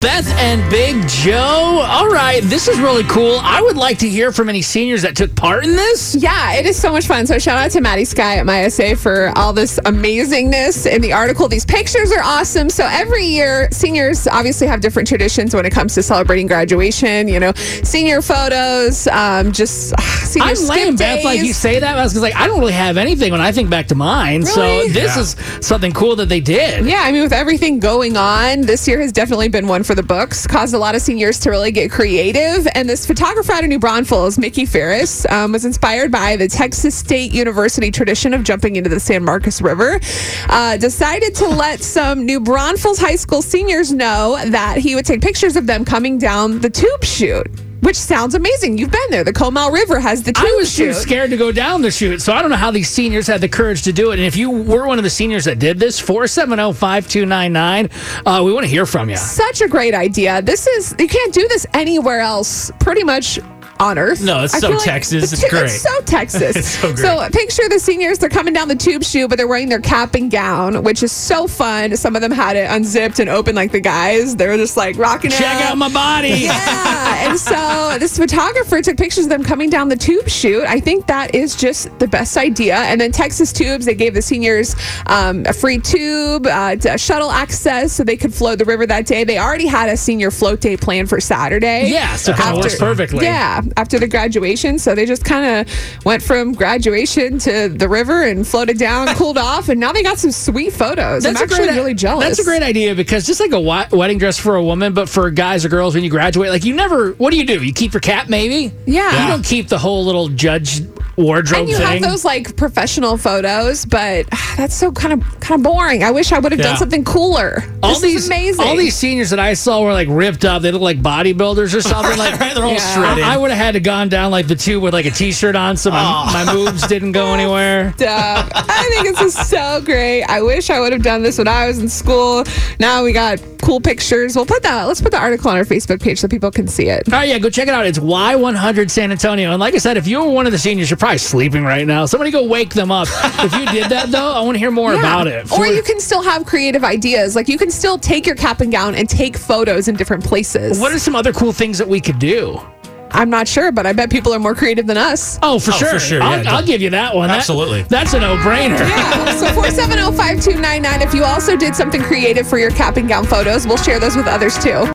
Beth and Big Joe. All right, this is really cool. I would like to hear from any seniors that took part in this. Yeah, it is so much fun. So shout out to Maddie Sky at MySA for all this amazingness in the article. These pictures are awesome. So every year, seniors obviously have different traditions when it comes to celebrating graduation. You know, senior photos, um, just uh, senior I'm skip lame, Beth. Like you say that, because like I don't really have anything when I think back to mine. So Really? this is something cool that they did. Yeah, I mean, with everything going on, this year has definitely been one for the books. Caused a lot of seniors to really get creative. And this photographer out of New Braunfels, Mickey Ferris, um, was inspired by the Texas State University tradition of jumping into the San Marcos River. Uh, decided to let some New Braunfels high school seniors know that he would take pictures of them coming down the tube chute. Which sounds amazing. You've been there. The Comal River has the tube I was too scared to go down the chute, so I don't know how these seniors had the courage to do it. And if you were one of the seniors that did this, 470 5299, uh, we want to hear from you. such a great idea. This is you can't do this anywhere else, pretty much on Earth. No, it's I so like Texas. It's great. It's so Texas. It's so great. picture the seniors. They're coming down the tube chute, but they're wearing their cap and gown, which is so fun. Some of them had it unzipped and open like the guys. They were just like rocking it. Check out. out my body. Yeah, and so this photographer took pictures of them coming down the tube chute. I think that is just the best idea. And then Texas Tubes, they gave the seniors um, a free tube, uh, shuttle access, so they could float the river that day. They already had a senior float day planned for Saturday. Yeah, so kind of works perfectly. Yeah, after the graduation, so they just kind of went from graduation to the river and floated down, cooled off, and now they got some sweet photos. I'm actually really jealous. That's a great idea because just like a wedding dress for a woman, but for guys or girls when you graduate, like you never. What do you do? You keep your cap, maybe. Yeah. You don't keep the whole little judge wardrobe And you thing. have those like professional photos, but that's so kind of kind of boring. I wish I would have done something cooler. all this these is amazing. all these seniors that I saw were like ripped up. They look like bodybuilders or something. like right, they're all Yeah. shredded. I would have had to gone down like the tube with like a t-shirt on, so my, oh. my moves didn't go anywhere. Dumb. I think this is so great. I wish I would have done this when I was in school. Now we got cool pictures. We'll put that. Let's put the article on our Facebook page so people can see it. All right, yeah, go check it out. It's Y100 San Antonio. And like I said, if you were one of the seniors, you're probably sleeping right now. Somebody go wake them up. if you did that, though, I want to hear more Yeah. about it. Or you can still have creative ideas. Like you can still take your cap and gown and take photos in different places. what are some other cool things that we could do? I'm not sure, but I bet people are more creative than us. Oh, for Oh, sure. for sure, I'll, yeah. I'll give you that one. That- Absolutely. that's a no-brainer. Yeah. So 470 5299. If you also did something creative for your cap and gown photos, we'll share those with others too.